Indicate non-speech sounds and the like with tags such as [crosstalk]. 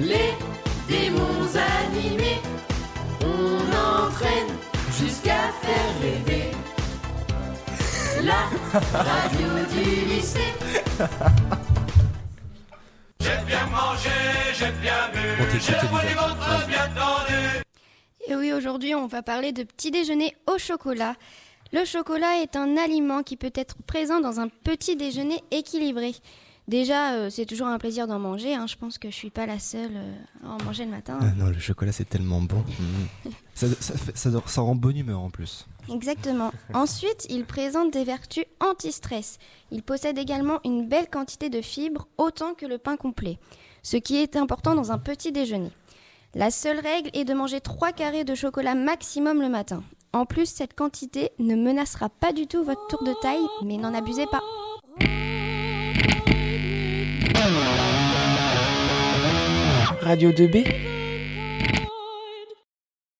les démons animés, on entraîne jusqu'à faire rêver. La radio du lycée. J'aime bien manger, j'aime bien bu, j'ai Elisa. ventre bien tendu. Et oui, aujourd'hui, on va parler de petit déjeuner au chocolat. Le chocolat est un aliment qui peut être présent dans un petit déjeuner équilibré. Déjà, euh, c'est toujours un plaisir d'en manger. hein. Je pense que je suis pas la seule euh, à en manger le matin. Ah non, le chocolat c'est tellement bon. [laughs] Ça, ça, fait- ça, ça rend bonne humeur en plus. Exactement. [laughs] Ensuite, il présente des vertus anti-stress. Il possède également une belle quantité de fibres, autant que le pain complet, ce qui est important dans un petit déjeuner. La seule règle est de manger 3 carrés de chocolat maximum le matin. En plus, cette quantité ne menacera pas du tout votre tour de taille, mais n'en abusez pas. Radio 2B